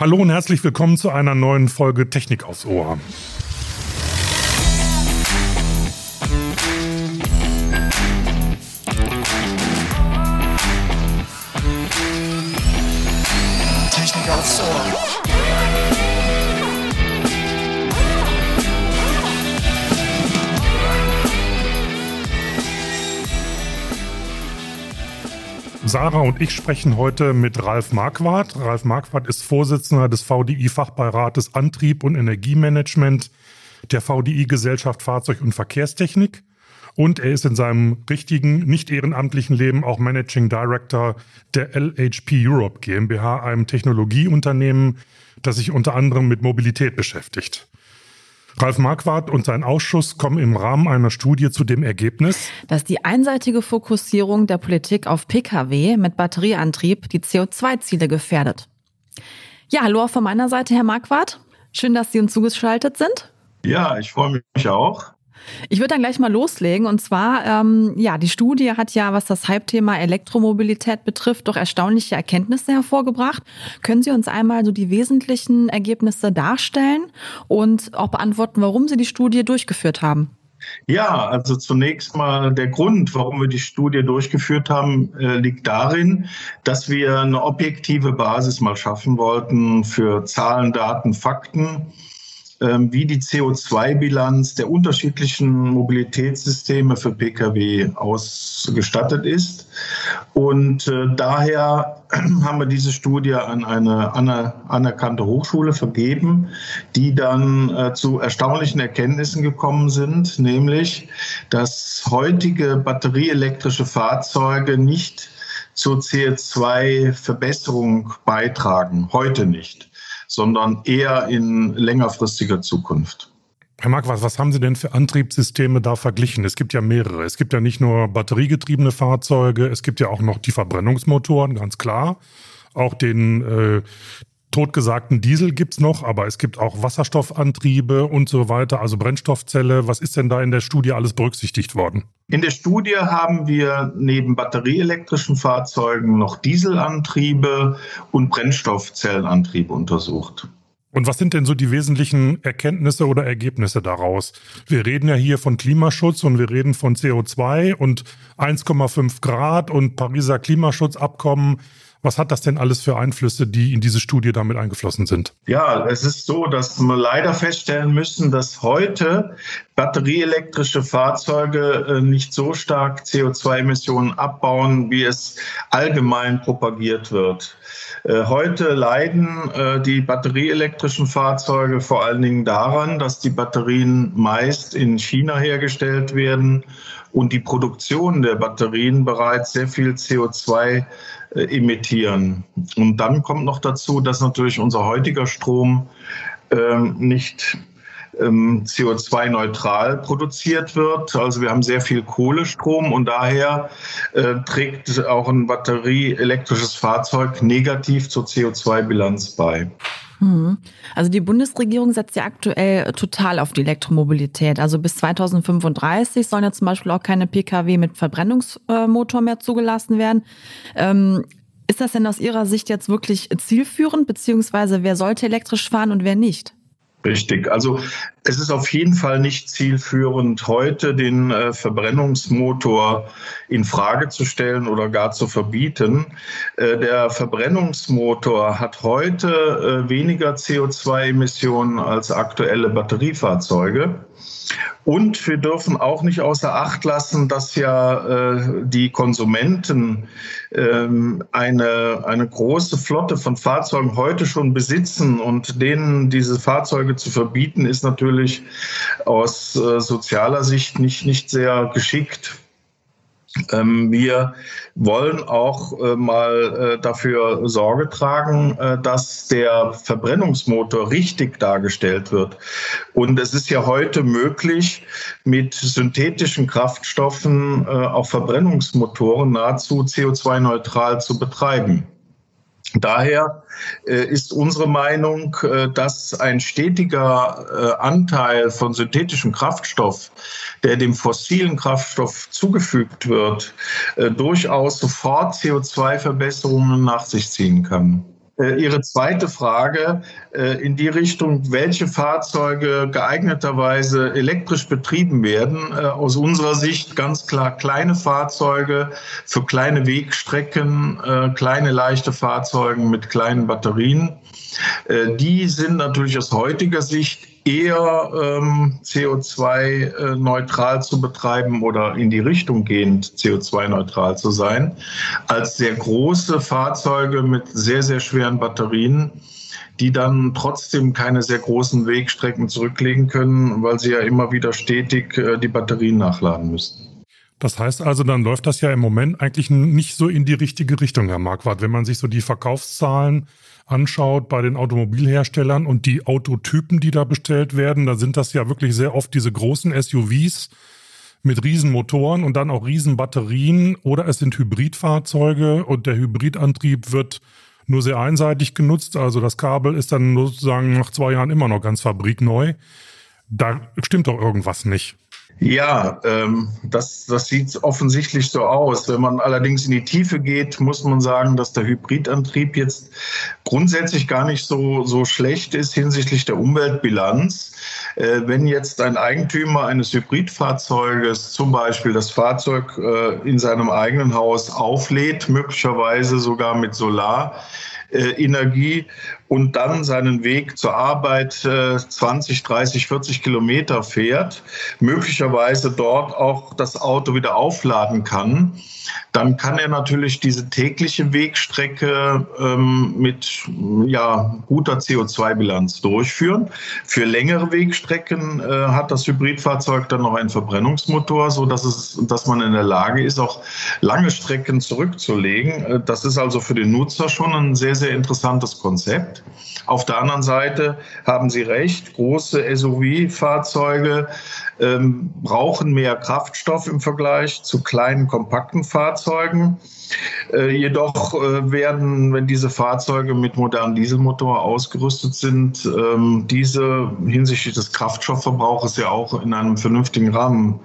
Hallo und herzlich willkommen zu einer neuen Folge Technik aufs Ohr. Sarah und ich sprechen heute mit Ralf Marquardt. Ralf Marquardt ist Vorsitzender des VDI-Fachbeirates Antrieb und Energiemanagement der VDI-Gesellschaft Fahrzeug- und Verkehrstechnik. Und er ist in seinem richtigen, nicht ehrenamtlichen Leben auch Managing Director der LHP Europe GmbH, einem Technologieunternehmen, das sich unter anderem mit Mobilität beschäftigt. Ralf Marquardt und sein Ausschuss kommen im Rahmen einer Studie zu dem Ergebnis, dass die einseitige Fokussierung der Politik auf Pkw mit Batterieantrieb die CO2-Ziele gefährdet. Ja, hallo auch von meiner Seite, Herr Marquardt. Schön, dass Sie uns zugeschaltet sind. Ja, ich freue mich auch. Ich würde dann gleich mal loslegen. Und zwar, ähm, ja, die Studie hat ja, was das Hype-Thema Elektromobilität betrifft, doch erstaunliche Erkenntnisse hervorgebracht. Können Sie uns einmal so die wesentlichen Ergebnisse darstellen und auch beantworten, warum Sie die Studie durchgeführt haben? Ja, also zunächst mal der Grund, warum wir die Studie durchgeführt haben, äh, liegt darin, dass wir eine objektive Basis mal schaffen wollten für Zahlen, Daten, Fakten wie die CO2-Bilanz der unterschiedlichen Mobilitätssysteme für Pkw ausgestattet ist. Und äh, daher haben wir diese Studie an eine anerkannte Hochschule vergeben, die dann äh, zu erstaunlichen Erkenntnissen gekommen sind, nämlich, dass heutige batterieelektrische Fahrzeuge nicht zur CO2-Verbesserung beitragen, heute nicht sondern eher in längerfristiger Zukunft. Herr Mark, was, was haben Sie denn für Antriebssysteme da verglichen? Es gibt ja mehrere. Es gibt ja nicht nur batteriegetriebene Fahrzeuge, es gibt ja auch noch die Verbrennungsmotoren, ganz klar. Auch den, äh, totgesagten Diesel gibt's noch, aber es gibt auch Wasserstoffantriebe und so weiter, also Brennstoffzelle. Was ist denn da in der Studie alles berücksichtigt worden? In der Studie haben wir neben batterieelektrischen Fahrzeugen noch Dieselantriebe und Brennstoffzellenantriebe untersucht. Und was sind denn so die wesentlichen Erkenntnisse oder Ergebnisse daraus? Wir reden ja hier von Klimaschutz und wir reden von CO2 und 1,5 Grad und Pariser Klimaschutzabkommen. Was hat das denn alles für Einflüsse, die in diese Studie damit eingeflossen sind? Ja, es ist so, dass wir leider feststellen müssen, dass heute batterieelektrische Fahrzeuge äh, nicht so stark CO2-Emissionen abbauen, wie es allgemein propagiert wird. Äh, heute leiden äh, die batterieelektrischen Fahrzeuge vor allen Dingen daran, dass die Batterien meist in China hergestellt werden und die Produktion der Batterien bereits sehr viel CO2 äh, emittieren. Und dann kommt noch dazu, dass natürlich unser heutiger Strom ähm, nicht ähm, CO2-neutral produziert wird. Also wir haben sehr viel Kohlestrom und daher äh, trägt auch ein batterieelektrisches Fahrzeug negativ zur CO2-Bilanz bei. Hm. Also die Bundesregierung setzt ja aktuell total auf die Elektromobilität. Also bis 2035 sollen ja zum Beispiel auch keine Pkw mit Verbrennungsmotor mehr zugelassen werden. Ähm, ist das denn aus Ihrer Sicht jetzt wirklich zielführend, beziehungsweise wer sollte elektrisch fahren und wer nicht? Richtig. Also es ist auf jeden Fall nicht zielführend, heute den äh, Verbrennungsmotor in Frage zu stellen oder gar zu verbieten. Äh, der Verbrennungsmotor hat heute äh, weniger CO2-Emissionen als aktuelle Batteriefahrzeuge. Und wir dürfen auch nicht außer Acht lassen, dass ja äh, die Konsumenten ähm, eine, eine große Flotte von Fahrzeugen heute schon besitzen und denen diese Fahrzeuge zu verbieten, ist natürlich aus äh, sozialer Sicht nicht, nicht sehr geschickt. Ähm, wir wollen auch äh, mal äh, dafür Sorge tragen, äh, dass der Verbrennungsmotor richtig dargestellt wird. Und es ist ja heute möglich, mit synthetischen Kraftstoffen auch Verbrennungsmotoren nahezu CO2-neutral zu betreiben. Daher äh, ist unsere Meinung, äh, dass ein stetiger äh, Anteil von synthetischem Kraftstoff, der dem fossilen Kraftstoff zugefügt wird, durchaus sofort CO2-Verbesserungen nach sich ziehen kann. Äh, Ihre zweite Frage äh, in die Richtung, welche Fahrzeuge geeigneterweise elektrisch betrieben werden. Äh, aus unserer Sicht ganz klar kleine Fahrzeuge für kleine Wegstrecken, kleine leichte Fahrzeuge mit kleinen Batterien. Die sind natürlich aus heutiger Sicht eher ähm, CO2-neutral zu betreiben oder in die Richtung gehend CO2-neutral zu sein, als sehr große Fahrzeuge mit sehr, sehr schweren Batterien, die dann trotzdem keine sehr großen Wegstrecken zurücklegen können, weil sie ja immer wieder stetig äh, die Batterien nachladen müssen. Das heißt also, dann läuft das ja im Moment eigentlich nicht so in die richtige Richtung, Herr Marquardt. Wenn man sich so die Verkaufszahlen anschaut bei den Automobilherstellern und die Autotypen, die da bestellt werden, da sind das ja wirklich sehr oft diese großen SUVs mit Riesenmotoren und dann auch Riesenbatterien oder es sind Hybridfahrzeuge und der Hybridantrieb wird nur sehr einseitig genutzt. Also das Kabel ist dann sozusagen nach zwei Jahren immer noch ganz fabrikneu. Da stimmt doch irgendwas nicht. Ja, ähm, das, das sieht offensichtlich so aus. Wenn man allerdings in die Tiefe geht, muss man sagen, dass der Hybridantrieb jetzt grundsätzlich gar nicht so, so schlecht ist hinsichtlich der Umweltbilanz. Äh, wenn jetzt ein Eigentümer eines Hybridfahrzeuges zum Beispiel das Fahrzeug äh, in seinem eigenen Haus auflädt, möglicherweise sogar mit Solar, Energie und dann seinen Weg zur Arbeit äh, 20, 30, 40 Kilometer fährt, möglicherweise dort auch das Auto wieder aufladen kann, dann kann er natürlich diese tägliche Wegstrecke ähm, mit ja, guter CO2-Bilanz durchführen. Für längere Wegstrecken äh, hat das Hybridfahrzeug dann noch einen Verbrennungsmotor, so dass es, dass man in der Lage ist, auch lange Strecken zurückzulegen. Äh, das ist also für den Nutzer schon ein sehr, sehr interessantes Konzept. Auf der anderen Seite haben Sie recht, große SUV-Fahrzeuge ähm, brauchen mehr Kraftstoff im Vergleich zu kleinen, kompakten Fahrzeugen. Äh, jedoch äh, werden, wenn diese Fahrzeuge mit modernen Dieselmotor ausgerüstet sind, ähm, diese hinsichtlich des Kraftstoffverbrauches ja auch in einem vernünftigen Rahmen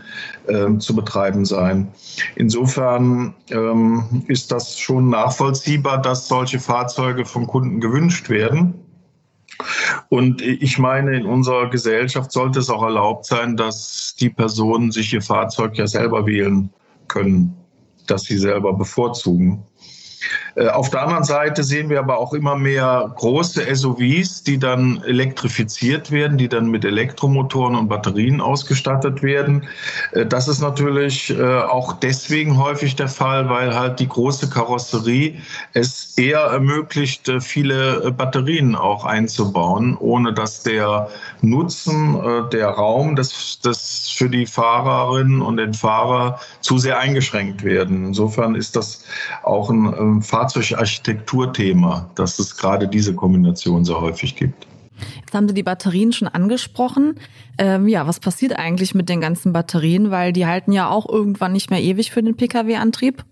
äh, zu betreiben sein. Insofern ähm, ist das schon nachvollziehbar, dass solche Fahrzeuge vom Kunden gewünscht werden. Und ich meine, in unserer Gesellschaft sollte es auch erlaubt sein, dass die Personen sich ihr Fahrzeug ja selber wählen können, dass sie selber bevorzugen. Äh, auf der anderen Seite sehen wir aber auch immer mehr große SUVs, die dann elektrifiziert werden, die dann mit Elektromotoren und Batterien ausgestattet werden. Äh, das ist natürlich äh, auch deswegen häufig der Fall, weil halt die große Karosserie es eher ermöglicht, viele Batterien auch einzubauen, ohne dass der Nutzen, der Raum des, des für die Fahrerinnen und den Fahrer zu sehr eingeschränkt werden. Insofern ist das auch ein ähm, Fahrzeugarchitekturthema, dass es gerade diese Kombination so häufig gibt. Jetzt haben Sie die Batterien schon angesprochen. Ähm, ja, was passiert eigentlich mit den ganzen Batterien? Weil die halten ja auch irgendwann nicht mehr ewig für den Pkw-Antrieb.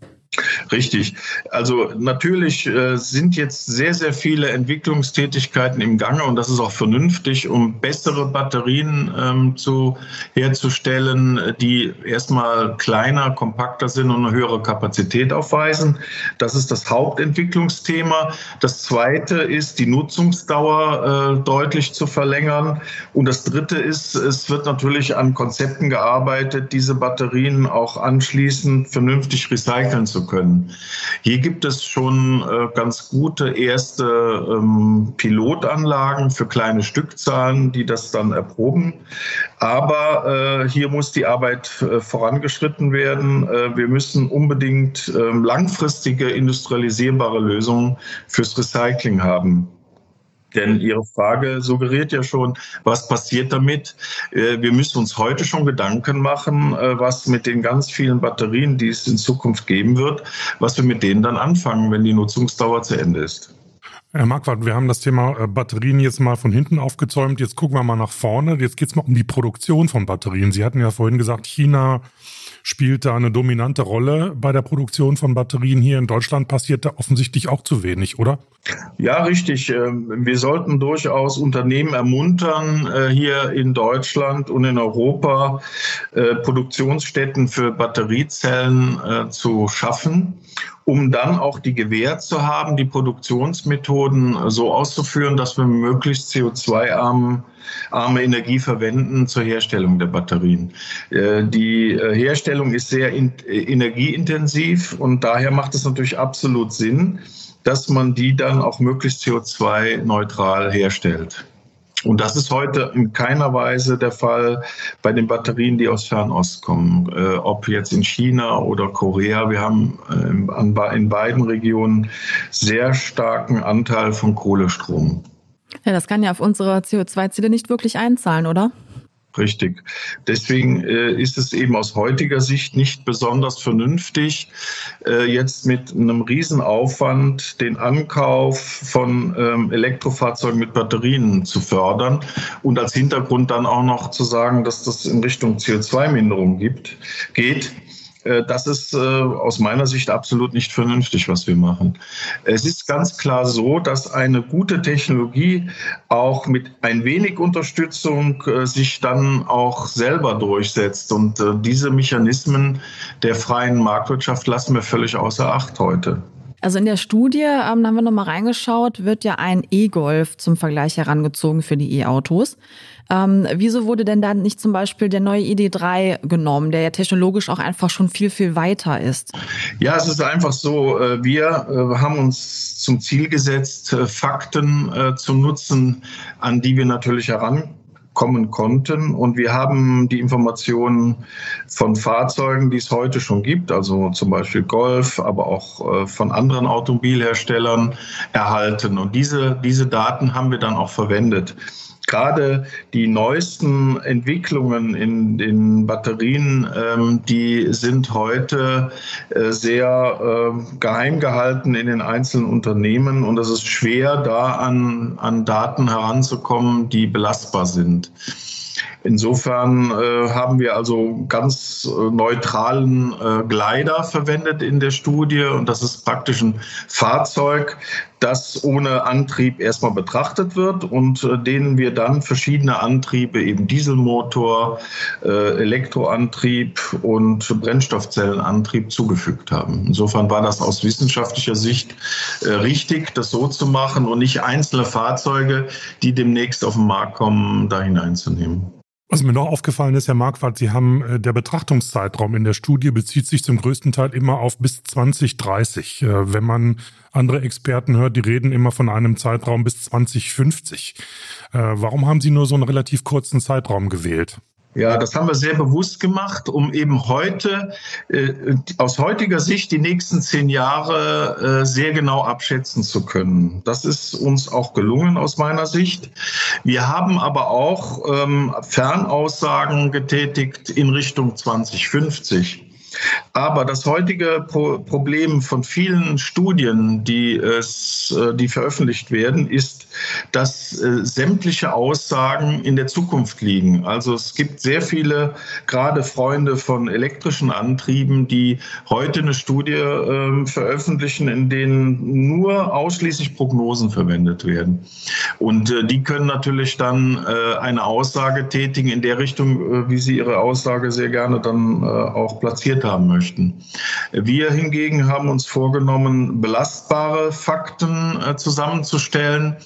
Richtig. Also natürlich äh, sind jetzt sehr, sehr viele Entwicklungstätigkeiten im Gange und das ist auch vernünftig, um bessere Batterien ähm, zu, herzustellen, die erstmal kleiner, kompakter sind und eine höhere Kapazität aufweisen. Das ist das Hauptentwicklungsthema. Das zweite ist, die Nutzungsdauer äh, deutlich zu verlängern. Und das dritte ist, es wird natürlich an Konzepten gearbeitet, diese Batterien auch anschließend vernünftig recyceln zu können. Hier gibt es schon äh, ganz gute erste ähm, Pilotanlagen für kleine Stückzahlen, die das dann erproben. Aber äh, hier muss die Arbeit äh, vorangeschritten werden. Wir müssen unbedingt ähm, langfristige industrialisierbare Lösungen fürs Recycling haben. Denn Ihre Frage suggeriert ja schon, was passiert damit? Äh, wir müssen uns heute schon Gedanken machen, äh, was mit den ganz vielen Batterien, die es in Zukunft geben wird, was wir mit denen dann anfangen, wenn die Nutzungsdauer zu Ende ist. Herr Marquardt, wir haben das Thema äh, Batterien jetzt mal von hinten aufgezäumt. Jetzt gucken wir mal nach vorne. Jetzt geht es mal um die Produktion von Batterien. Sie hatten ja vorhin gesagt, China spielt da eine dominante Rolle bei der Produktion von Batterien. Hier in Deutschland passiert da offensichtlich auch zu wenig, oder? Ja, richtig. Ähm, wir sollten durchaus Unternehmen ermuntern, äh, hier in Deutschland und in Europa äh, Produktionsstätten für Batteriezellen äh, zu schaffen um dann auch die Gewähr zu haben, die Produktionsmethoden so auszuführen, dass wir möglichst CO2-arme Energie verwenden zur Herstellung der Batterien. Äh, die äh, Herstellung ist sehr energieintensiv und daher macht es natürlich absolut Sinn, dass man die dann auch möglichst CO2-neutral herstellt. Und das ist heute in keiner Weise der Fall bei den Batterien, die aus Fernost kommen. Äh, ob jetzt in China oder Korea. Wir haben äh, in beiden Regionen sehr starken Anteil von Kohlestrom. Ja, das kann ja auf unsere CO2-Ziele nicht wirklich einzahlen, oder? Richtig. Deswegen äh, ist es eben aus heutiger Sicht nicht besonders vernünftig, äh, jetzt mit einem Riesenaufwand den Ankauf von ähm, Elektrofahrzeugen mit Batterien zu fördern und als Hintergrund dann auch noch zu sagen, dass das in Richtung CO2-Minderung gibt, geht. Äh, das ist äh, aus meiner Sicht absolut nicht vernünftig, was wir machen. Es ist ganz klar so, dass eine gute Technologie auch mit ein wenig Unterstützung äh, sich dann auch selber durchsetzt. Und diese Mechanismen der freien Marktwirtschaft lassen wir völlig außer Acht heute. Also in der Studie, ähm, da haben wir nochmal reingeschaut, wird ja ein E-Golf zum Vergleich herangezogen für die E-Autos. Ähm, wieso wurde denn dann nicht zum Beispiel der neue ID3 genommen, der ja technologisch auch einfach schon viel, viel weiter ist? Ja, es ist einfach so, äh, wir äh, haben uns zum Ziel gesetzt, äh, Fakten zu nutzen, an die wir natürlich heran kommen konnten. Und wir haben die Informationen von Fahrzeugen, die es heute schon gibt, also zum Beispiel Golf, aber auch äh, von anderen Automobilherstellern erhalten. Und diese, diese Daten haben wir dann auch verwendet gerade die neuesten Entwicklungen in den Batterien, ähm, die sind heute äh, sehr äh, geheim gehalten in den einzelnen Unternehmen und es ist schwer, da an, an Daten heranzukommen, die belastbar sind. Insofern äh, haben wir also ganz äh, neutralen äh, Glider verwendet in der Studie und das ist praktisch ein Fahrzeug, das ohne Antrieb erstmal betrachtet wird und äh, denen wir dann verschiedene Antriebe, eben Dieselmotor, äh, Elektroantrieb und Brennstoffzellenantrieb zugefügt haben. Insofern war das aus wissenschaftlicher Sicht äh, richtig, das so zu machen und nicht einzelne Fahrzeuge, die demnächst auf den Markt kommen, da hineinzunehmen. Was mir noch aufgefallen ist, Herr Marquardt, Sie haben äh, der Betrachtungszeitraum in der Studie bezieht sich zum größten Teil immer auf bis 2030. Äh, wenn man andere Experten hört, die reden immer von einem Zeitraum bis 2050. Äh, warum haben Sie nur so einen relativ kurzen Zeitraum gewählt? Ja, das haben wir sehr bewusst gemacht, um eben heute äh, aus heutiger Sicht die nächsten zehn Jahre äh, sehr genau abschätzen zu können. Das ist uns auch gelungen aus meiner Sicht. Wir haben aber auch ähm, Fernaussagen getätigt in Richtung 2050. Aber das heutige Pro Problem von vielen Studien, die, es, äh, die veröffentlicht werden, ist, dass äh, sämtliche Aussagen in der Zukunft liegen. Also es gibt sehr viele, gerade Freunde von elektrischen Antrieben, die heute eine Studie äh, veröffentlichen, in denen nur ausschließlich Prognosen verwendet werden. Und äh, die können natürlich dann äh, eine Aussage tätigen in der Richtung, äh, wie sie ihre Aussage sehr gerne dann auch platziert haben möchten. Wir hingegen haben uns vorgenommen, belastbare Fakten zusammenzustellen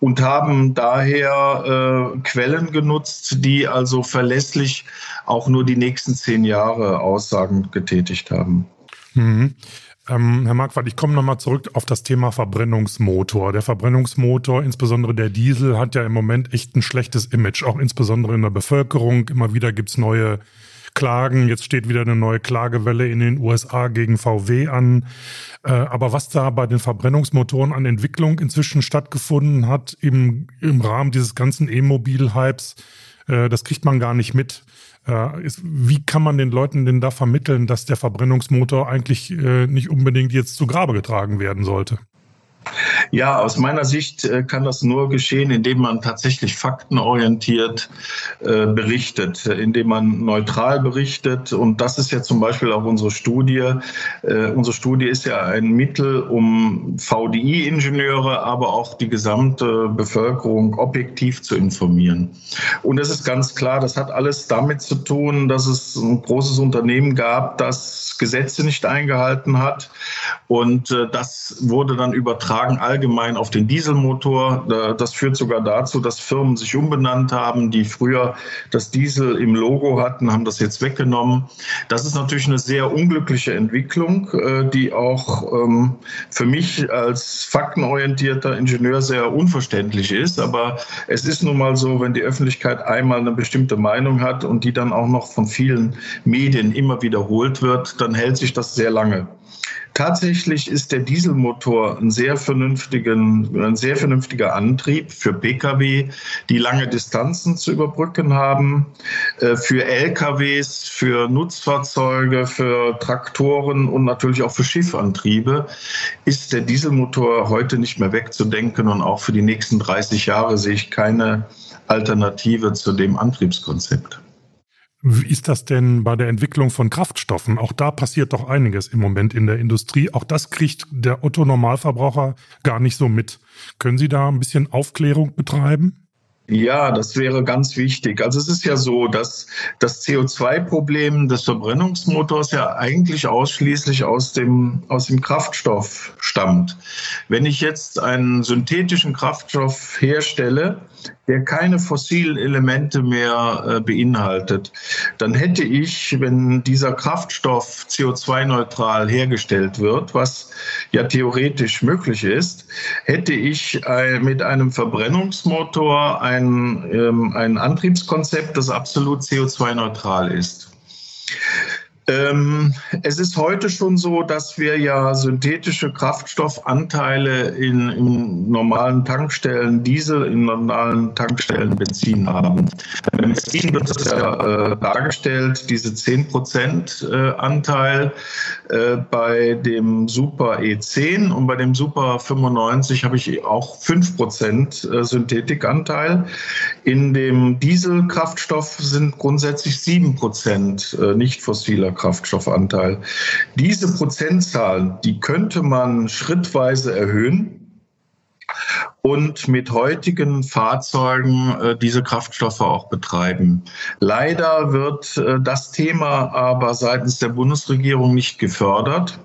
und haben daher äh, Quellen genutzt, die also verlässlich auch nur die nächsten zehn Jahre Aussagen getätigt haben. Mhm. Ähm, Herr Marquardt, ich komme nochmal zurück auf das Thema Verbrennungsmotor. Der Verbrennungsmotor, insbesondere der Diesel, hat ja im Moment echt ein schlechtes Image, auch insbesondere in der Bevölkerung. Immer wieder gibt's neue Klagen. Jetzt steht wieder eine neue Klagewelle in den USA gegen VW an. Äh, aber was da bei den Verbrennungsmotoren an Entwicklung inzwischen stattgefunden hat im, im Rahmen dieses ganzen E-Mobil-Hypes, äh, das kriegt man gar nicht mit. Äh, wie kann man den Leuten denn da vermitteln, dass der Verbrennungsmotor eigentlich nicht unbedingt jetzt zu Grabe getragen werden sollte? Ja, aus meiner Sicht äh, kann das nur geschehen, indem man tatsächlich faktenorientiert äh, berichtet, indem man neutral berichtet. Und das ist ja zum Beispiel auch unsere Studie. Äh, unsere Studie ist ja ein Mittel, um VDI-Ingenieure, aber auch die gesamte Bevölkerung objektiv zu informieren. Und es ist ganz klar, das hat alles damit zu tun, dass es ein großes Unternehmen gab, das Gesetze nicht eingehalten hat. Und äh, das wurde dann übertragen allgemein auf den Dieselmotor. Das führt sogar dazu, dass Firmen sich umbenannt haben, die früher das Diesel im Logo hatten, haben das jetzt weggenommen. Das ist natürlich eine sehr unglückliche Entwicklung, äh, die auch ähm, für mich als faktenorientierter Ingenieur sehr unverständlich ist. Aber es ist nun mal so, wenn die Öffentlichkeit einmal eine bestimmte Meinung hat und die dann auch noch von vielen Medien immer wiederholt wird, dann hält sich das sehr lange. Tatsächlich ist der Dieselmotor ein sehr, vernünftigen, ein sehr vernünftiger Antrieb für Pkw, die lange Distanzen zu überbrücken haben, äh, für LKWs, für Nutzfahrzeuge, für Traktoren und natürlich auch für Schiffantriebe ist der Dieselmotor heute nicht mehr wegzudenken und auch für die nächsten 30 Jahre sehe ich keine Alternative zu dem Antriebskonzept. Wie ist das denn bei der Entwicklung von Kraftstoffen? Auch da passiert doch einiges im Moment in der Industrie. Auch das kriegt der Otto-Normalverbraucher gar nicht so mit. Können Sie da ein bisschen Aufklärung betreiben? Ja, das wäre ganz wichtig. Also es ist ja so, dass das CO2-Problem des Verbrennungsmotors ja eigentlich ausschließlich aus dem, aus dem Kraftstoff stammt. Wenn ich jetzt einen synthetischen Kraftstoff herstelle, der keine fossilen Elemente mehr äh, beinhaltet, dann hätte ich, wenn dieser Kraftstoff CO2-neutral hergestellt wird, was ja theoretisch möglich ist, hätte ich äh, mit einem Verbrennungsmotor ein, ähm, ein Antriebskonzept, das absolut CO2-neutral ist. Ähm, es ist heute schon so, dass wir ja synthetische Kraftstoffanteile in, in normalen Tankstellen Diesel, in normalen Tankstellen Benzin haben. Beim Benzin wird es ja äh, dargestellt, diese 10% äh, Anteil äh, bei dem Super E10 und bei dem Super 95 habe ich auch 5% äh, Synthetikanteil. In dem Dieselkraftstoff sind grundsätzlich 7% äh, nicht fossiler Kraftstoffanteil. Diese Prozentzahl, die könnte man schrittweise erhöhen und mit heutigen Fahrzeugen äh, diese Kraftstoffe auch betreiben. Leider wird äh, das Thema aber seitens der Bundesregierung nicht gefördert,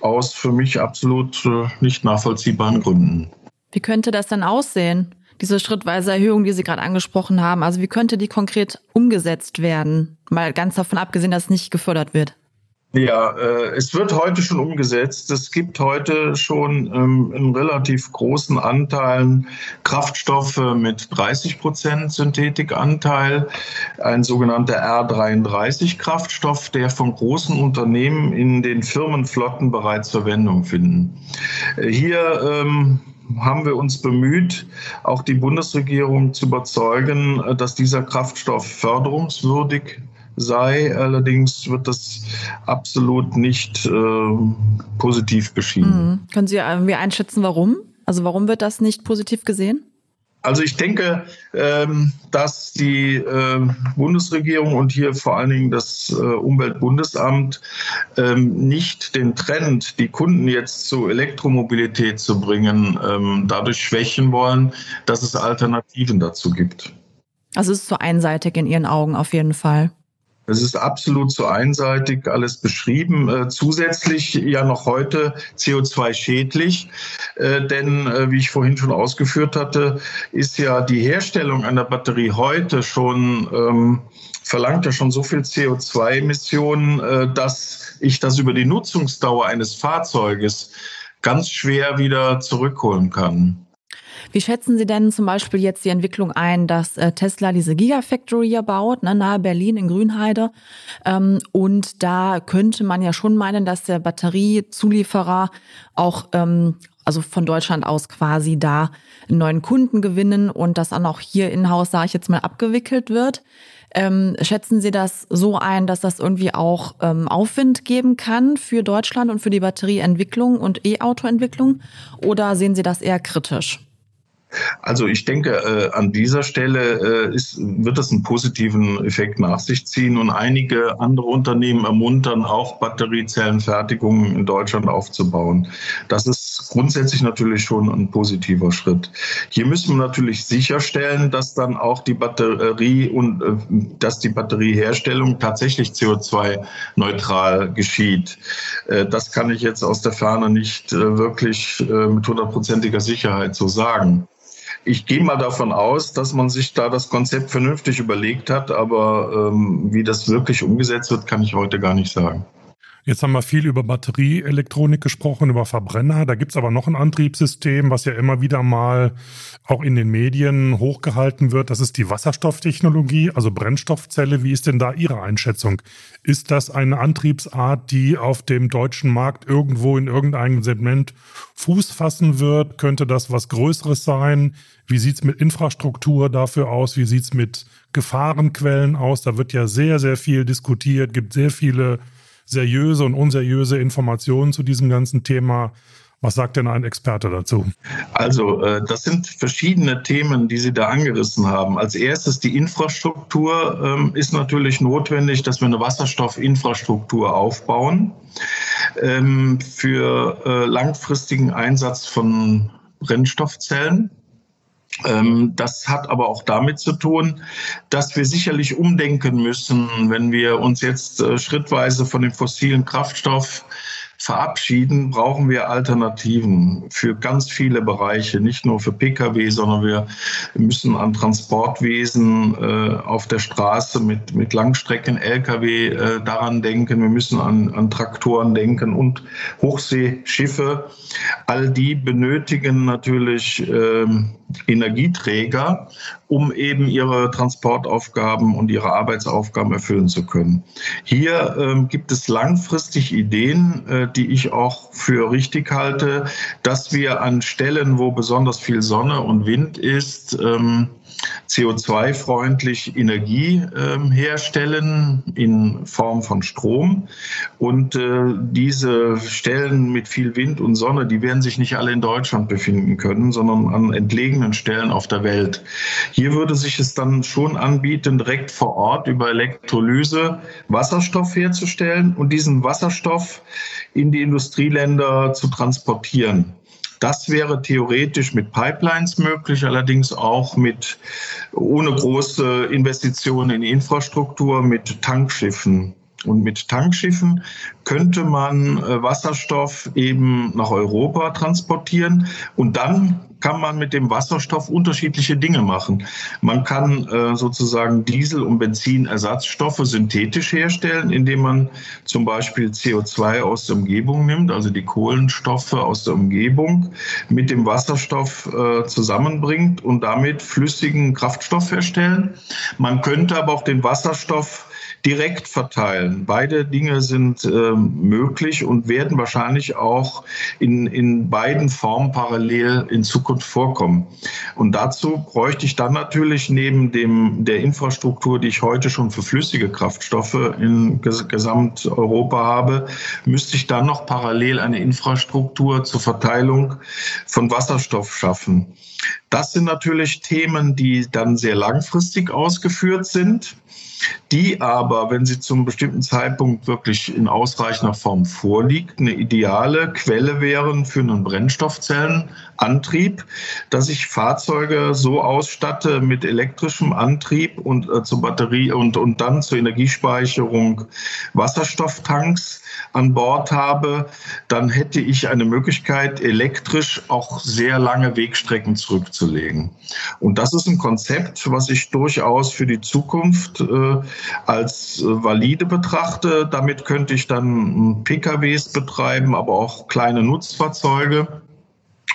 aus für mich absolut äh, nicht nachvollziehbaren Gründen. Wie könnte das dann aussehen? Diese schrittweise Erhöhung, die Sie gerade angesprochen haben, also wie könnte die konkret umgesetzt werden? Mal ganz davon abgesehen, dass nicht gefördert wird. Ja, äh, es wird heute schon umgesetzt. Es gibt heute schon ähm, in relativ großen Anteilen Kraftstoffe mit 30 Prozent Synthetikanteil, ein sogenannter R33-Kraftstoff, der von großen Unternehmen in den Firmenflotten bereits Verwendung finden. Äh, hier ähm, haben wir uns bemüht, auch die Bundesregierung zu überzeugen, äh, dass dieser Kraftstoff förderungswürdig sei. Allerdings wird das absolut nicht äh, positiv beschieden. Mhm. Können Sie irgendwie einschätzen, warum? Also warum wird das nicht positiv gesehen? Also ich denke, ähm, dass die äh, Bundesregierung und hier vor allen Dingen das äh, Umweltbundesamt ähm, nicht den Trend, die Kunden jetzt zu Elektromobilität zu bringen, ähm, dadurch schwächen wollen, dass es Alternativen dazu gibt. Also es ist so einseitig in Ihren Augen auf jeden Fall. Es ist absolut zu einseitig alles beschrieben. Äh, zusätzlich ja noch heute CO2 schädlich, äh, denn äh, wie ich vorhin schon ausgeführt hatte, ist ja die Herstellung einer Batterie heute schon ähm, verlangt ja schon so viel CO2-Emissionen, äh, dass ich das über die Nutzungsdauer eines Fahrzeuges ganz schwer wieder zurückholen kann. Wie schätzen Sie denn zum Beispiel jetzt die Entwicklung ein, dass äh, Tesla diese Gigafactory hier baut, ne, nahe Berlin in Grünheide? Ähm, und da könnte man ja schon meinen, dass der Batteriezulieferer auch ähm, also von Deutschland aus quasi da einen neuen Kunden gewinnen und das dann auch hier in-house, sage ich jetzt mal, abgewickelt wird. Ähm, schätzen Sie das so ein, dass das irgendwie auch ähm, Aufwind geben kann für Deutschland und für die Batterieentwicklung und E-Auto-Entwicklung? Oder sehen Sie das eher kritisch? Also ich denke, äh, an dieser Stelle äh, ist, wird das einen positiven Effekt nach sich ziehen und einige andere Unternehmen ermuntern, auch Batteriezellenfertigungen in Deutschland aufzubauen. Das ist grundsätzlich natürlich schon ein positiver Schritt. Hier müssen wir natürlich sicherstellen, dass dann auch die Batterie und äh, dass die Batterieherstellung tatsächlich CO2-neutral geschieht. Äh, das kann ich jetzt aus der Ferne nicht äh, wirklich äh, mit hundertprozentiger Sicherheit so sagen ich gehe mal davon aus, dass man sich da das Konzept vernünftig überlegt hat, aber ähm, wie das wirklich umgesetzt wird, kann ich heute gar nicht sagen. Jetzt haben wir viel über Batterieelektronik gesprochen, über Verbrenner. Da gibt's aber noch ein Antriebssystem, was ja immer wieder mal auch in den Medien hochgehalten wird. Das ist die Wasserstofftechnologie, also Brennstoffzelle. Wie ist denn da Ihre Einschätzung? Ist das eine Antriebsart, die auf dem deutschen Markt irgendwo in irgendeinem Segment Fuß fassen wird? Könnte das was Größeres sein? Wie sieht's mit Infrastruktur dafür aus? Wie sieht's mit Gefahrenquellen aus? Da wird ja sehr, sehr viel diskutiert, gibt sehr viele seriöse und unseriöse Informationen zu diesem ganzen Thema. Was sagt denn ein Experte dazu? Also, äh, das sind verschiedene Themen, die Sie da angerissen haben. Als erstes die Infrastruktur ähm, ist natürlich notwendig, dass wir eine Wasserstoffinfrastruktur aufbauen ähm, für äh, langfristigen Einsatz von Brennstoffzellen. Ähm, das hat aber auch damit zu tun, dass wir sicherlich umdenken müssen, wenn wir uns jetzt äh, schrittweise von dem fossilen Kraftstoff verabschieden, brauchen wir Alternativen für ganz viele Bereiche, nicht nur für Pkw, sondern wir müssen an Transportwesen äh, auf der Straße mit, mit Langstrecken, Lkw äh, daran denken, wir müssen an, an Traktoren denken und Hochseeschiffe. All die benötigen natürlich äh, Energieträger, um eben ihre Transportaufgaben und ihre Arbeitsaufgaben erfüllen zu können. Hier ähm, gibt es langfristig Ideen, äh, die ich auch für richtig halte, dass wir an Stellen, wo besonders viel Sonne und Wind ist, ähm, CO2-freundlich Energie äh, herstellen in Form von Strom. Und äh, diese Stellen mit viel Wind und Sonne, die werden sich nicht alle in Deutschland befinden können, sondern an entlegenen Stellen auf der Welt. Hier würde sich es dann schon anbieten, direkt vor Ort über Elektrolyse Wasserstoff herzustellen und diesen Wasserstoff in die Industrieländer zu transportieren. Das wäre theoretisch mit Pipelines möglich, allerdings auch mit ohne große Investitionen in Infrastruktur mit Tankschiffen. Und mit Tankschiffen könnte man äh, Wasserstoff eben nach Europa transportieren und dann kann man mit dem Wasserstoff unterschiedliche Dinge machen. Man kann äh, sozusagen Diesel- und Benzinersatzstoffe synthetisch herstellen, indem man zum Beispiel CO2 aus der Umgebung nimmt, also die Kohlenstoffe aus der Umgebung, mit dem Wasserstoff äh, zusammenbringt und damit flüssigen Kraftstoff herstellen. Man könnte aber auch den Wasserstoff direkt verteilen. Beide Dinge sind äh, möglich und werden wahrscheinlich auch in, in beiden Formen parallel in Zukunft vorkommen. Und dazu bräuchte ich dann natürlich neben dem, der Infrastruktur, die ich heute schon für flüssige Kraftstoffe in Ges Gesamteuropa habe, müsste ich dann noch parallel eine Infrastruktur zur Verteilung von Wasserstoff schaffen. Das sind natürlich Themen, die dann sehr langfristig ausgeführt sind die aber, wenn sie zum bestimmten Zeitpunkt wirklich in ausreichender Form vorliegt, eine ideale Quelle wären für einen Brennstoffzellenantrieb, dass ich Fahrzeuge so ausstatte mit elektrischem Antrieb und äh, zur Batterie und, und dann zur Energiespeicherung Wasserstofftanks an Bord habe, dann hätte ich eine Möglichkeit, elektrisch auch sehr lange Wegstrecken zurückzulegen. Und das ist ein Konzept, was ich durchaus für die Zukunft äh, als valide betrachte. Damit könnte ich dann PKWs betreiben, aber auch kleine Nutzfahrzeuge.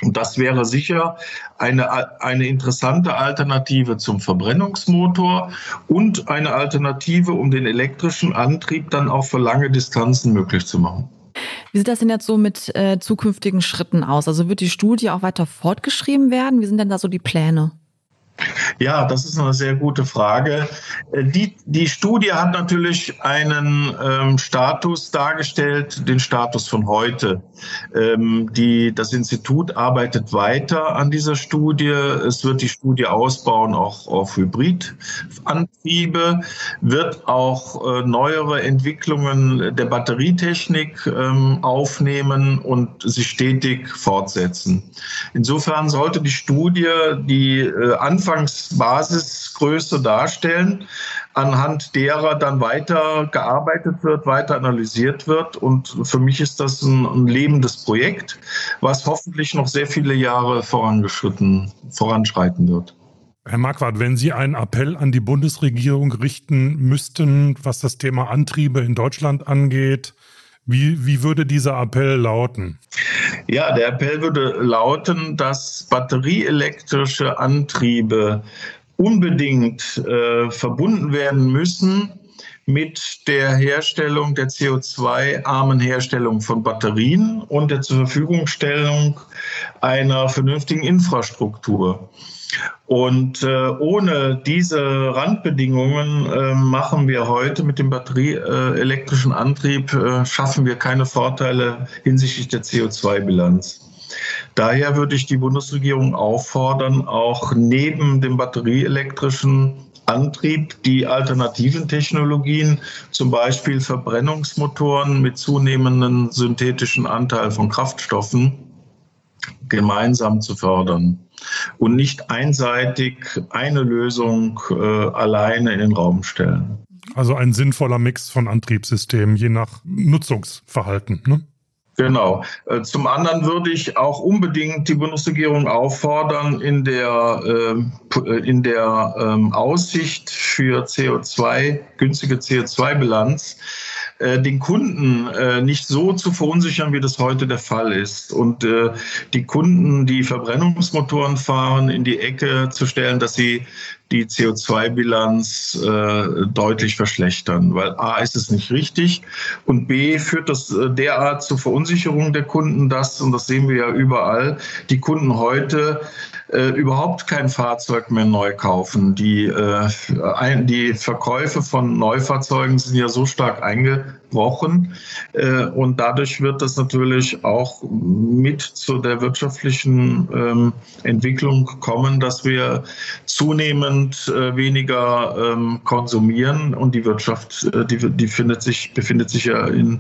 Und das wäre sicher eine, eine interessante Alternative zum Verbrennungsmotor und eine Alternative, um den elektrischen Antrieb dann auch für lange Distanzen möglich zu machen. Wie sieht das denn jetzt so mit äh, zukünftigen Schritten aus? Also wird die Studie auch weiter fortgeschrieben werden? Wie sind denn da so die Pläne? Ja, das ist eine sehr gute Frage. Äh, die, die Studie hat natürlich einen ähm, Status dargestellt, den Status von heute. Ähm, die, das Institut arbeitet weiter an dieser Studie. Es wird die Studie ausbauen, auch auf Hybridantriebe, wird auch äh, neuere Entwicklungen der Batterietechnik ähm, aufnehmen und sich stetig fortsetzen. Insofern sollte die Studie die äh, Anfangsbasisgröße darstellen, anhand derer dann weiter gearbeitet wird, weiter analysiert wird. Und für mich ist das ein, ein lebendes Projekt, was hoffentlich noch sehr viele Jahre vorangeschritten, voranschreiten wird. Herr Marquardt, wenn Sie einen Appell an die Bundesregierung richten müssten, was das Thema Antriebe in Deutschland angeht, wie, wie würde dieser Appell lauten? Ja, der Appell würde lauten, dass batterieelektrische Antriebe unbedingt äh, verbunden werden müssen mit der Herstellung der CO2-armen Herstellung von Batterien und der zur Verfügungstellung einer vernünftigen Infrastruktur. Und äh, ohne diese Randbedingungen äh, machen wir heute mit dem batterieelektrischen Antrieb, äh, schaffen wir keine Vorteile hinsichtlich der CO2-Bilanz. Daher würde ich die Bundesregierung auffordern, auch neben dem batterieelektrischen Antrieb die alternativen Technologien, zum Beispiel Verbrennungsmotoren mit zunehmendem synthetischen Anteil von Kraftstoffen, gemeinsam zu fördern und nicht einseitig eine Lösung äh, alleine in den Raum stellen. Also ein sinnvoller Mix von Antriebssystemen, je nach Nutzungsverhalten. Ne? Genau. Äh, zum anderen würde ich auch unbedingt die Bundesregierung auffordern, in der, äh, in der ähm, Aussicht für CO2, günstige CO2-Bilanz, äh, den Kunden äh, nicht so zu verunsichern, wie das heute der Fall ist. Und äh, die Kunden, die Verbrennungsmotoren fahren, in die Ecke zu stellen, dass sie die CO2-Bilanz äh, deutlich verschlechtern, weil A ist es nicht richtig und B führt das äh, derart zur Verunsicherung der Kunden, dass, und das sehen wir ja überall, die Kunden heute äh, überhaupt kein Fahrzeug mehr neu kaufen. Die, äh, ein, die Verkäufe von Neufahrzeugen sind ja so stark eingebrochen äh, und dadurch wird das natürlich auch mit zu der wirtschaftlichen ähm, Entwicklung kommen, dass wir zunehmend äh, weniger ähm, konsumieren. Und die Wirtschaft, äh, die, die findet sich, befindet sich ja in,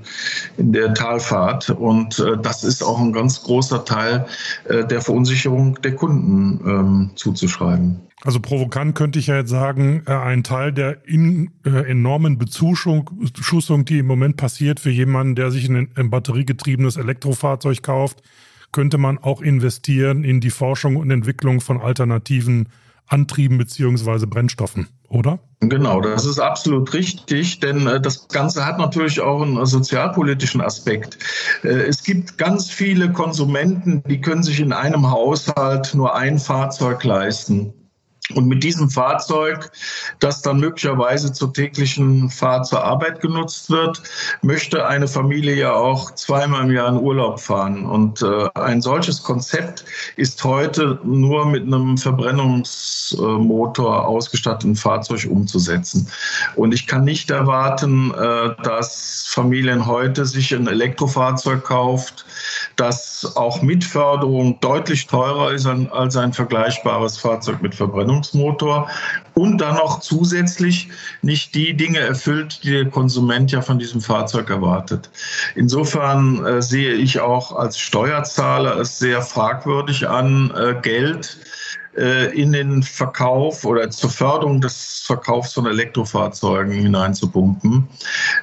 in der Talfahrt. Und das ist auch ein ganz großer Teil der Verunsicherung der Kunden ähm, zuzuschreiben. Also provokant könnte ich ja jetzt sagen, äh, ein Teil der in, äh, enormen Bezuschussung, die im Moment passiert für jemanden, der sich ein, ein batteriegetriebenes Elektrofahrzeug kauft, könnte man auch investieren in die Forschung und Entwicklung von alternativen Antrieben beziehungsweise Brennstoffen, oder? Genau, das ist absolut richtig, denn äh, das Ganze hat natürlich auch einen sozialpolitischen Aspekt. Äh, es gibt ganz viele Konsumenten, die können sich in einem Haushalt nur ein Fahrzeug leisten. Und mit diesem Fahrzeug, das dann möglicherweise zur täglichen Fahrt zur Arbeit genutzt wird, möchte eine Familie ja auch zweimal im Jahr in Urlaub fahren. Und äh, ein solches Konzept ist heute nur mit einem Verbrennungsmotor ausgestatteten Fahrzeug umzusetzen. Und ich kann nicht erwarten, äh, dass Familien heute sich ein Elektrofahrzeug kauft, das auch mit Förderung deutlich teurer ist als ein vergleichbares Fahrzeug mit Verbrennungsmotor und dann noch zusätzlich nicht die Dinge erfüllt, die der Konsument ja von diesem Fahrzeug erwartet. Insofern äh, sehe ich auch als Steuerzahler es sehr fragwürdig an, äh, Geld äh, in den Verkauf oder zur Förderung des Verkaufs von Elektrofahrzeugen hineinzupumpen,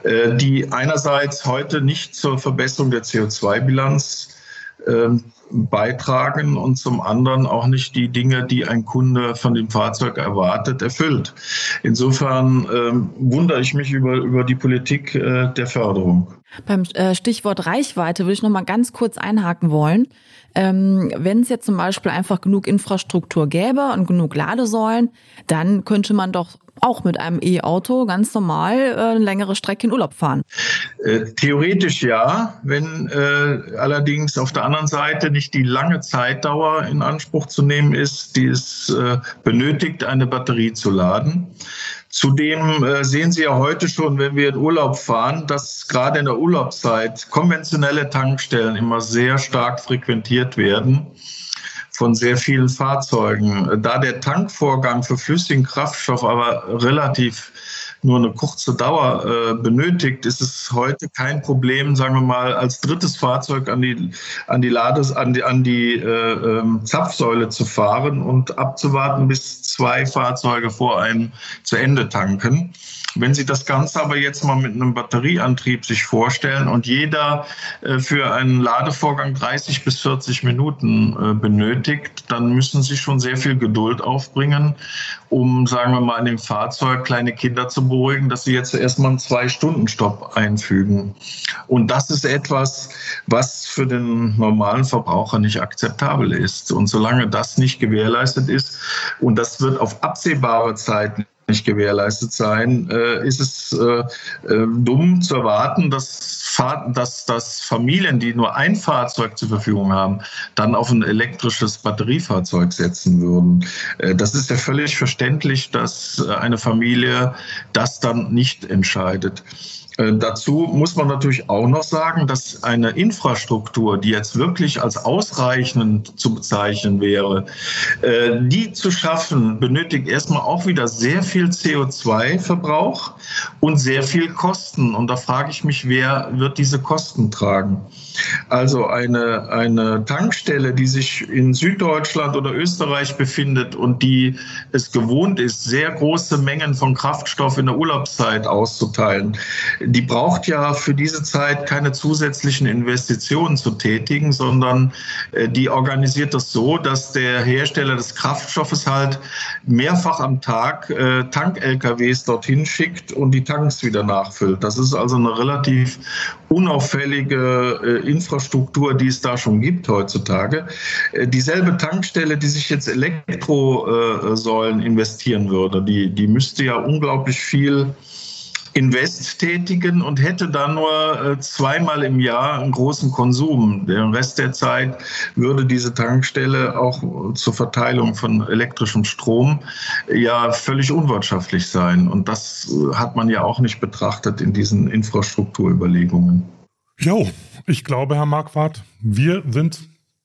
äh, die einerseits heute nicht zur Verbesserung der CO2-Bilanz ähm, beitragen und zum anderen auch nicht die Dinge, die ein Kunde von dem Fahrzeug erwartet, erfüllt. Insofern ähm, wundere ich mich über, über die Politik äh, der Förderung. Beim äh, Stichwort Reichweite würde ich noch mal ganz kurz einhaken wollen. Ähm, Wenn es jetzt zum Beispiel einfach genug Infrastruktur gäbe und genug Ladesäulen, dann könnte man doch auch mit einem E-Auto ganz normal äh, eine längere Strecke in Urlaub fahren. Äh, theoretisch ja, wenn äh, allerdings auf der anderen Seite nicht die lange Zeitdauer in Anspruch zu nehmen ist, die es äh, benötigt, eine Batterie zu laden. Zudem äh, sehen Sie ja heute schon, wenn wir in Urlaub fahren, dass gerade in der Urlaubszeit konventionelle Tankstellen immer sehr stark frequentiert werden von sehr vielen Fahrzeugen. Da der Tankvorgang für flüssigen Kraftstoff aber relativ nur eine kurze Dauer äh, benötigt, ist es heute kein Problem, sagen wir mal, als drittes Fahrzeug an die, an die Lades, an die, an die äh, ähm, Zapfsäule zu fahren und abzuwarten, bis zwei Fahrzeuge vor einem zu Ende tanken. Wenn Sie das Ganze aber jetzt mal mit einem Batterieantrieb sich vorstellen und jeder äh, für einen Ladevorgang 30 bis 40 Minuten äh, benötigt, dann müssen Sie schon sehr viel Geduld aufbringen, um, sagen wir mal, in dem Fahrzeug kleine Kinder zu beruhigen, dass Sie jetzt erstmal einen Zwei-Stunden-Stopp einfügen. Und das ist etwas, was für den normalen Verbraucher nicht akzeptabel ist. Und solange das nicht gewährleistet ist, und das wird auf absehbare Zeit nicht gewährleistet sein, äh, ist es äh, äh, dumm zu erwarten, dass, dass, dass Familien, die nur ein Fahrzeug zur Verfügung haben, dann auf ein elektrisches Batteriefahrzeug setzen würden. Äh, das ist ja völlig verständlich, dass eine Familie das dann nicht entscheidet. Äh, dazu muss man natürlich auch noch sagen, dass eine Infrastruktur, die jetzt wirklich als ausreichend zu bezeichnen wäre, äh, die zu schaffen, benötigt erstmal auch wieder sehr viel CO2-Verbrauch und sehr viel Kosten. Und da frage ich mich, wer wird diese Kosten tragen? Also eine, eine Tankstelle, die sich in Süddeutschland oder Österreich befindet und die es gewohnt ist, sehr große Mengen von Kraftstoff in der Urlaubszeit auszuteilen, die braucht ja für diese Zeit keine zusätzlichen Investitionen zu tätigen, sondern äh, die organisiert das so, dass der Hersteller des Kraftstoffes halt mehrfach am Tag äh, Tank-LKWs dorthin schickt und die Tanks wieder nachfüllt. Das ist also eine relativ unauffällige äh, Infrastruktur, die es da schon gibt heutzutage. Dieselbe Tankstelle, die sich jetzt Elektrosäulen investieren würde, die, die müsste ja unglaublich viel Invest tätigen und hätte dann nur äh, zweimal im Jahr einen großen Konsum. Den Rest der Zeit würde diese Tankstelle auch zur Verteilung von elektrischem Strom ja völlig unwirtschaftlich sein. Und das äh, hat man ja auch nicht betrachtet in diesen Infrastrukturüberlegungen. Jo, ich glaube, Herr Marquardt, wir sind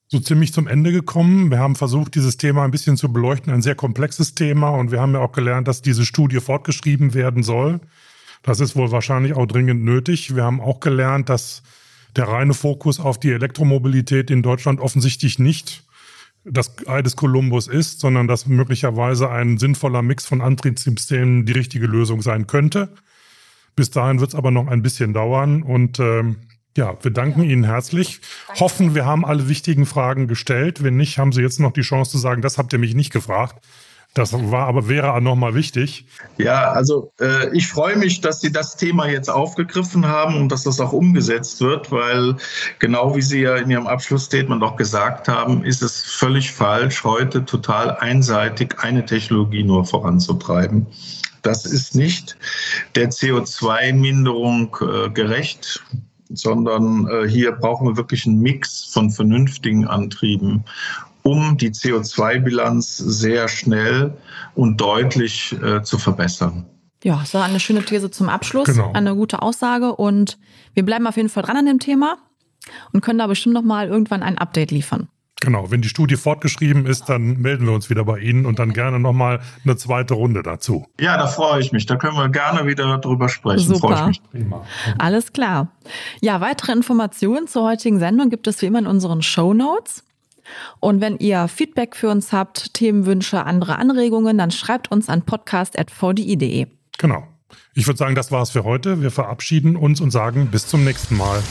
so ziemlich zum Ende gekommen. Wir haben versucht, dieses Thema ein bisschen zu beleuchten, ein sehr komplexes Thema. Und wir haben ja auch gelernt, dass diese Studie fortgeschrieben werden soll. Das ist wohl wahrscheinlich auch dringend nötig. Wir haben auch gelernt, dass der reine Fokus auf die Elektromobilität in Deutschland offensichtlich nicht das Ei des Kolumbus ist, sondern dass möglicherweise ein sinnvoller Mix von Antriebssystemen die richtige Lösung sein könnte. Bis dahin wird es aber noch ein bisschen dauern und ähm, ja, wir danken Ihnen herzlich. Hoffen, wir haben alle wichtigen Fragen gestellt. Wenn nicht, haben Sie jetzt noch die Chance zu sagen, das habt ihr mich nicht gefragt. Das war aber wäre nochmal wichtig. Ja, also äh, ich freue mich, dass Sie das Thema jetzt aufgegriffen haben und dass das auch umgesetzt wird, weil genau wie Sie ja in Ihrem Abschlussstatement auch gesagt haben, ist es völlig falsch, heute total einseitig eine Technologie nur voranzutreiben. Das ist nicht der CO2-Minderung äh, gerecht sondern äh, hier brauchen wir wirklich einen Mix von vernünftigen Antrieben um die CO2-Bilanz sehr schnell und deutlich äh, zu verbessern. Ja, das war eine schöne These zum Abschluss, genau. eine gute Aussage und wir bleiben auf jeden Fall dran an dem Thema und können da bestimmt noch mal irgendwann ein Update liefern. Genau, wenn die Studie fortgeschrieben ist, dann melden wir uns wieder bei Ihnen und dann gerne nochmal eine zweite Runde dazu. Ja, da freue ich mich. Da können wir gerne wieder drüber sprechen. Super. Alles klar. Ja, weitere Informationen zur heutigen Sendung gibt es wie immer in unseren Show Notes. Und wenn ihr Feedback für uns habt, Themenwünsche, andere Anregungen, dann schreibt uns an podcast.vdi.de. Genau. Ich würde sagen, das war's für heute. Wir verabschieden uns und sagen bis zum nächsten Mal.